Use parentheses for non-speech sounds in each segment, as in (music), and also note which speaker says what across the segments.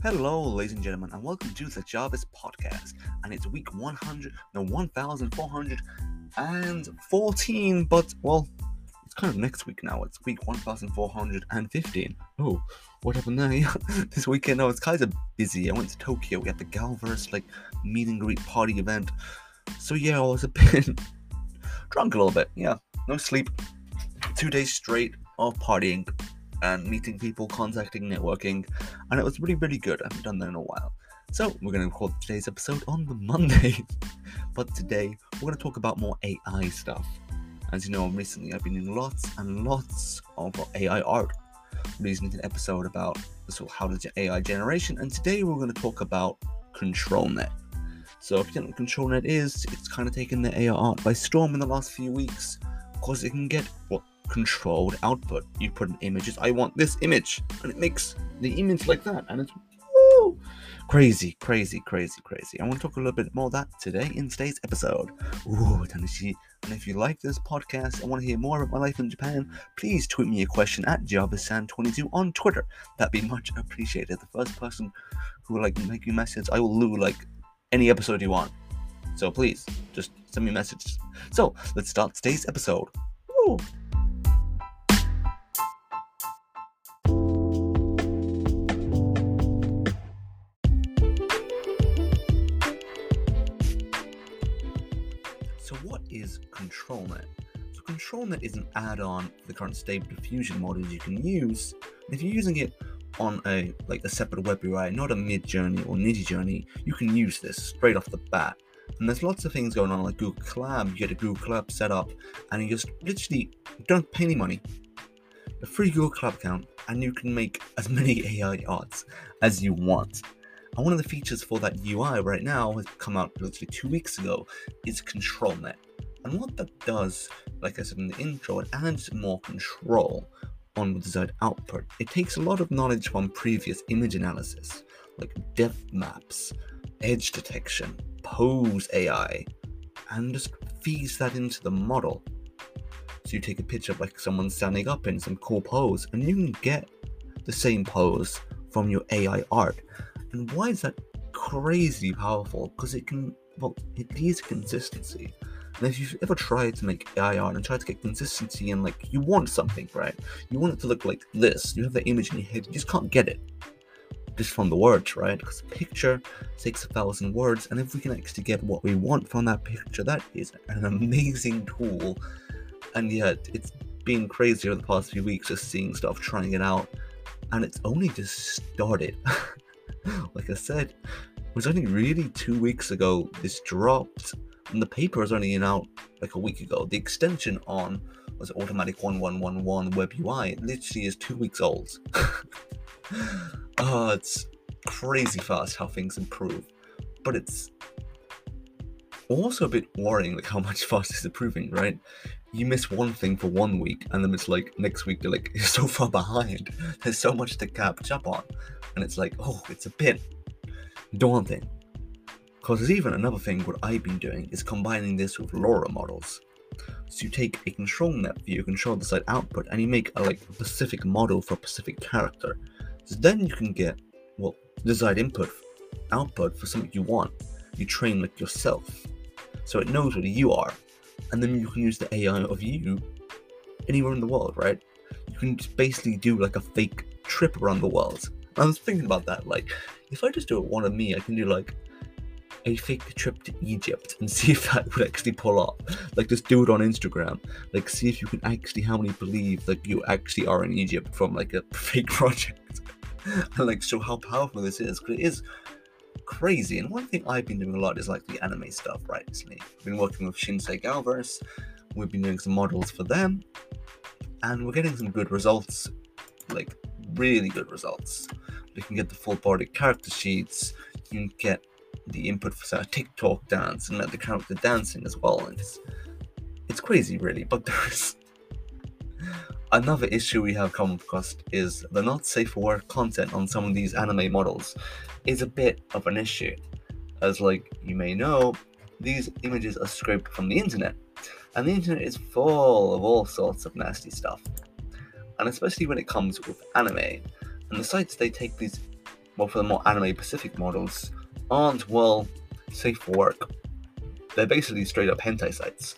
Speaker 1: Hello, ladies and gentlemen, and welcome to the Jarvis Podcast. And it's week 100, no, 1414, but well, it's kind of next week now. It's week 1415. Oh, what happened there? (laughs) this weekend, no, it's kind of busy. I went to Tokyo. We had the Galverse, like, meet and greet party event. So, yeah, I was a (laughs) bit drunk a little bit. Yeah, no sleep. Two days straight of partying and meeting people, contacting, networking, and it was really, really good. I haven't done that in a while. So, we're going to record today's episode on the Monday. (laughs) but today, we're going to talk about more AI stuff. As you know, recently I've been doing lots and lots of AI art. Recently, an episode about so how does AI generation, and today we're going to talk about ControlNet. So, if you don't know what ControlNet is, it's kind of taken the AI art by storm in the last few weeks because it can get what controlled output. You put in images, I want this image, and it makes the image like that, and it's woo, crazy, crazy, crazy, crazy. I want to talk a little bit more of that today in today's episode. Ooh, Tanishi. And if you like this podcast and want to hear more about my life in Japan, please tweet me a question at JavaSan22 on Twitter. That'd be much appreciated. The first person who will like make you message, I will do like any episode you want. So please, just send me a message. So let's start today's episode. Is ControlNet? So ControlNet is an add-on for the current Stable Diffusion models you can use. And if you're using it on a like a separate web UI, not a Midjourney or Midjourney, you can use this straight off the bat. And there's lots of things going on like Google Colab. You get a Google Colab set up, and you just literally don't pay any money. A free Google Colab account, and you can make as many (laughs) AI arts as you want. And one of the features for that UI right now has come out literally two weeks ago is ControlNet. And what that does, like I said in the intro, it adds more control on the desired output. It takes a lot of knowledge from previous image analysis, like depth maps, edge detection, pose AI, and just feeds that into the model. So you take a picture of like someone standing up in some cool pose, and you can get the same pose from your AI art. And why is that crazy powerful? Because it can, well, it needs consistency. And if you've ever tried to make AI art and tried to get consistency and like you want something, right? You want it to look like this. You have the image in your head, you just can't get it. Just from the words, right? Because a picture takes a thousand words, and if we can actually get what we want from that picture, that is an amazing tool. And yet, it's been crazy over the past few weeks just seeing stuff, trying it out, and it's only just started. (laughs) like I said, it was only really two weeks ago this dropped, and the paper is only in out like a week ago. The extension on was automatic 1111 web UI it literally is two weeks old. (laughs) oh, it's crazy fast how things improve, but it's also a bit worrying like how much (laughs) fast it's improving, right? You miss one thing for one week, and then it's like next week they're like (laughs) you're so far behind. There's so much to catch up on, and it's like oh, it's a bit daunting. Because there's even another thing what I've been doing is combining this with LoRA models. So you take a ControlNet view, control the side output, and you make a like specific model for a specific character. So then you can get well desired input, output for something you want. You train like yourself, so it knows what you are, and then you can use the AI of you anywhere in the world, right? You can just basically do like a fake trip around the world. I was thinking about that, like if I just do it one of me, I can do like a fake trip to Egypt and (laughs) see if that would actually pull off. Like just do it on Instagram. Like see if you can actually how many believe like you actually are in Egypt from like a (laughs) fake project. and like show how powerful this is. Because it is crazy. And one thing I've been doing a lot is like the anime stuff, right? Recently. I've been working with Shinsei Galverse. We've been doing some models for them. And we're getting some good results. Like really good results. You can get the full body character sheets. You can get the input for a TikTok dance and let the character dancing as well. And it's it's crazy, really. But (laughs) there's another issue we have come across is the not safe for work content on some of these anime models is a bit of an issue. As like you may know, these images are scraped from the internet, and the internet is full of all sorts of nasty stuff. And especially when it comes with anime, and the sites they take these well, for the more anime specific models, aren't well safe for work. They're basically straight up hentai sites.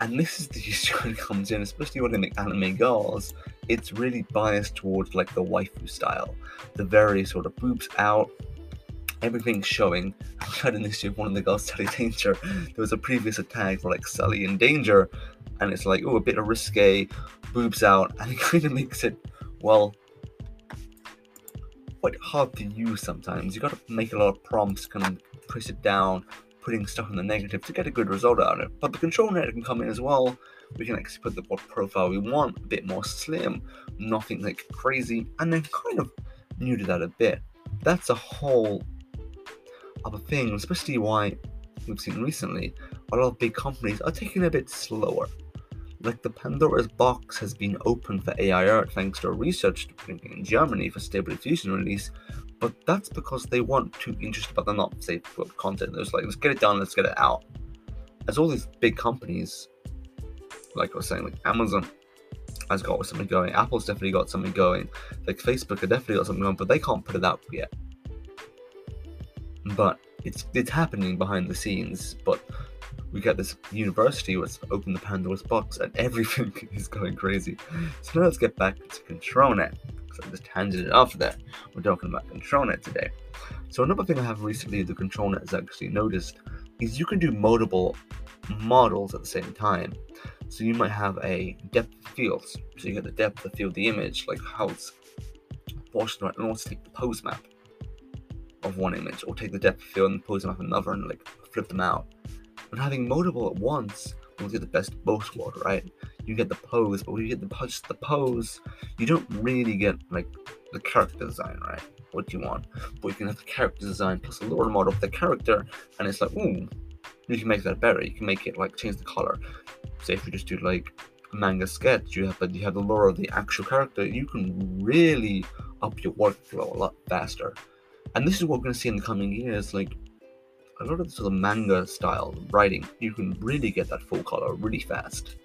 Speaker 1: And this is the (laughs) issue it comes in, especially when they make anime girls. It's really biased towards like the waifu style, the very sort of boobs out, everything's showing. (laughs) I had an issue with one of the girls, Sally Danger. There was a previous attack for like Sally in Danger, and it's like, oh, a bit of risque, boobs out, (laughs) and it kind of makes it, well, quite hard to use sometimes. You've gotta make a lot of prompts, kind of press it down, putting stuff in the negative to get a good result out of it. But the ControlNet can come in as well. We can actually put the what profile we want, a bit more slim, nothing like crazy, and then kind of neuter that a bit. That's a whole other thing, especially why we've seen recently a lot of big companies are taking a bit slower. Like the Pandora's box has been open for AI art thanks to a research in Germany for Stable Diffusion release, but that's because they want to interested about the not safe content. It's like let's get it done, let's get it out. As all these big companies, like I was saying, like Amazon has got something going, Apple's definitely got something going, like Facebook have definitely got something going, but they can't put it out yet but it's it's happening behind the scenes. But we get this university what's opened the Pandora's box and (laughs) everything is going crazy. So now let's get back to ControlNet. So I just handed it off there. We're talking about ControlNet today. So another thing I have recently the ControlNet has actually noticed is you can do multiple models at the same time. So you might have a depth of. So you get the depth of the field, the image, like how it's right, and also take the pose map of one image, or take the depth of field and pose map up another and like flip them out. But having multiple at once will get the best both world, right? You get the pose, but when you get the pose, the pose, you don't really get like the character design, right? What do you want, but you can have the character design plus a LoRA model of the character, and it's like, ooh, you can make that better. You can make it like change the color. Say if you just do like a manga sketch, you have but you have the LoRA of the actual character, you can really up your workflow a lot faster and this is what we're to see in the coming years like a lot of the sort of manga style writing you can really get that full color really fast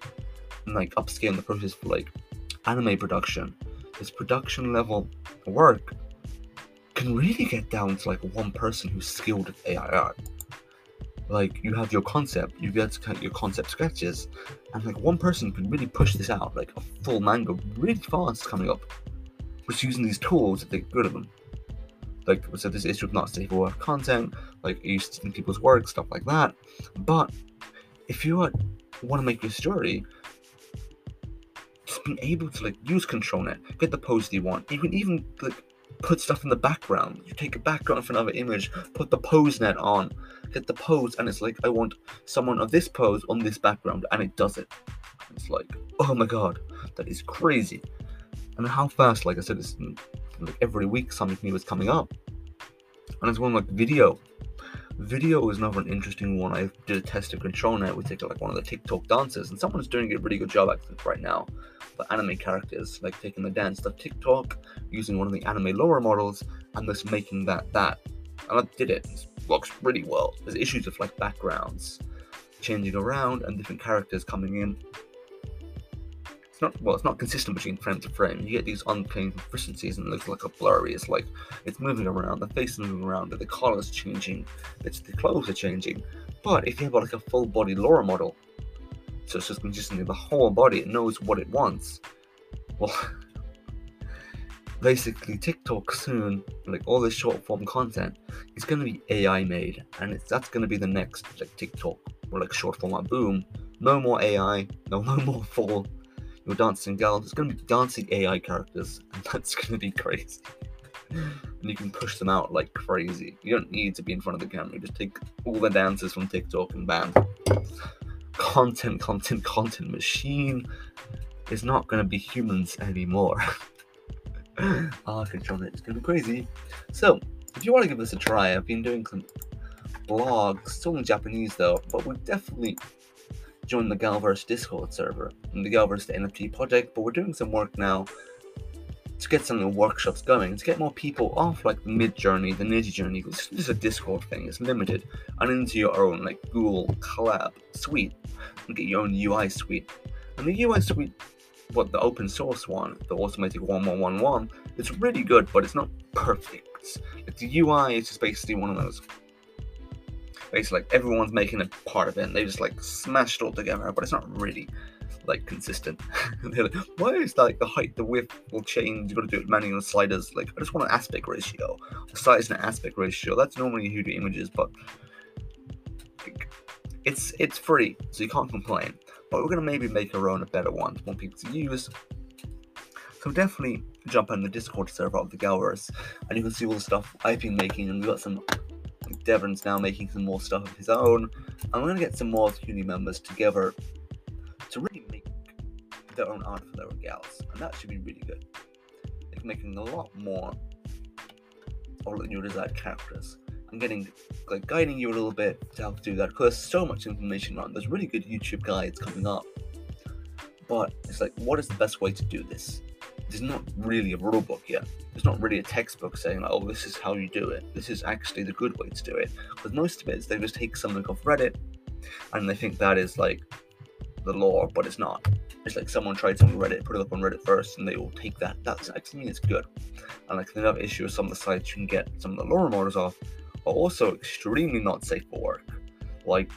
Speaker 1: and like upscaling the process for like anime production this production level work can really get down to like one person who's skilled at AI art. Like you have your concept, you get your concept sketches, and like one person can really push this out, like a full manga really fast coming up. Just using these tools that they get rid of them like so this issue of not safe for work content, like you stealing people's work, stuff like that. But if you want to make your story, just being able to like use ControlNet, get the pose you want. You can even like put stuff in the background. You take a background of another image, put the pose net on, get the pose, and it's like I want someone of this pose on this background, and it does it. It's like, oh my god, that is crazy. And how fast, like I said, it's like every week something new is coming up. And it's one like video. Video is another interesting one. I did a test of ControlNet. We take like one of the TikTok dances, and someone's doing a really good job actually right now for anime characters, like taking the dance to TikTok, using one of the anime LoRA models, and just making that that. And I did it. It works really well. There's issues of like backgrounds changing around and different characters coming in not well, it's not consistent between frame to frame. You get these uncanny consistencies and it looks like a blurry. It's like it's moving around, the face is moving around, the colors changing, it's the clothes are changing. But if you have like a full body LoRA model, so it's just consistently the whole body, it knows what it wants. Well, (laughs) basically TikTok soon, like all this short form content, is going to be AI made, and it's that's going to be the next like TikTok or like short format boom. No more AI, no (laughs) no more full your dancing gal. There's going to be dancing AI characters, (laughs) and that's going to be crazy. and you can push them out like crazy. You don't need to be in front of the camera. Just take all the dances from TikTok and bam. Content, content, content machine is not going to be humans anymore. (laughs) Ah, control it. It's going to be crazy. So, if you want to give this a try, I've been doing some blogs, still in Japanese though, but we're definitely join the Galverse Discord server and the Galverse NFT project, but we're doing some work now to get some of the workshops going, to get more people off like the Midjourney, the Niji Journey, this is a Discord thing, it's limited, and into your own like Google Colab suite and get your own UI suite. And the UI suite, what the open source one, the automatic 1111, it's really good, but it's not perfect. Like the UI is just basically one of those. Basically, like everyone's making a part of it, and they just like smashed it all together, but it's not really like consistent. (laughs) like, Why is like the height, the width will change? you've got to do it manually on sliders. Like I just want an aspect ratio. The size and aspect ratio. That's normally who do images, but like, it's it's free, so you can't complain. But we're gonna maybe make our own a better one, want people to use. So definitely jump on the Discord server of the Galverse, and you can see all the stuff I've been making, and we've got some Devon's now making some more stuff of his own, and we're gonna get some more community members together to really make their own art for their own gals, and that should be really good. Like making a lot more of your desired characters. I'm getting like guiding you a little bit to help do that because there's so much information around. There's really good YouTube guides coming up, but it's like, what is the best way to do this? There's not really a rule book yet. There's not really a textbook saying, like, oh, this is how you do it. This is actually the good way to do it. Because most of it is they just take something off Reddit and they think that is like the law, but it's not. It's like someone tried something on Reddit, put it up on Reddit first, and they will take that. That's actually mean it's good. And like another issue with some of the sites you can get some of the lore motors off are also extremely not safe for work. Like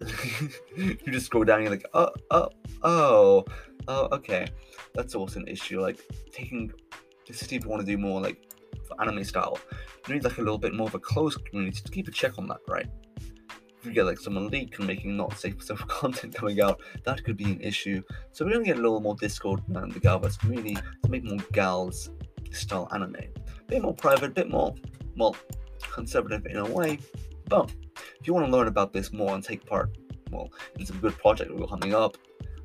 Speaker 1: (laughs) you just go down, you're like, oh, oh, oh, oh, okay. That's also an issue. Like taking the if you want to do more like anime style, you need like a little bit more of a closed community to keep a check on that, right? If you get like someone leak and making not safe stuff (laughs) content coming out, that could be an issue. So we're gonna get a little more Discord and the Galverse community to make more gals style anime. A bit more private, a bit more well conservative in a way. But if you want to learn about this more and take part, well, in some good project we're coming up,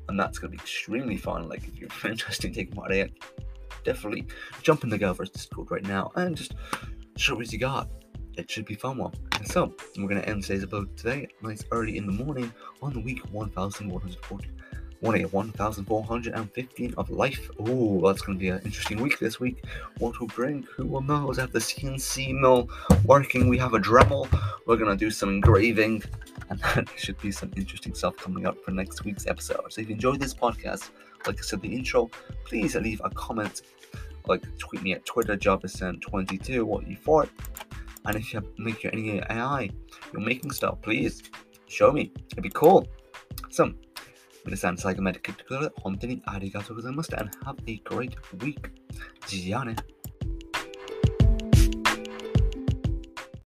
Speaker 1: and that's going to be extremely fun. Like if you're (laughs) interested in taking part in it, definitely jump in the Galverse Discord right now and just show what you got. It should be fun one. And so we're going to end today's episode today, nice early in the morning on the week 1140. 1415 of life. Oh, that's going to be an interesting week this week. What will bring? Who will know? I have the CNC mill working. We have a Dremel. We're going to do some engraving. And (laughs) that should be some interesting stuff coming up for next week's episode. So if you enjoyed this podcast, like I said, the intro, please leave a comment. Like tweet me at Twitter, Javison22, what you thought. And if you make your any AI, you're making stuff, please show me. It'd be cool. So, 皆さん最後まで聞いてくれて本当にありがとうございました。And have a great week. じゃあね。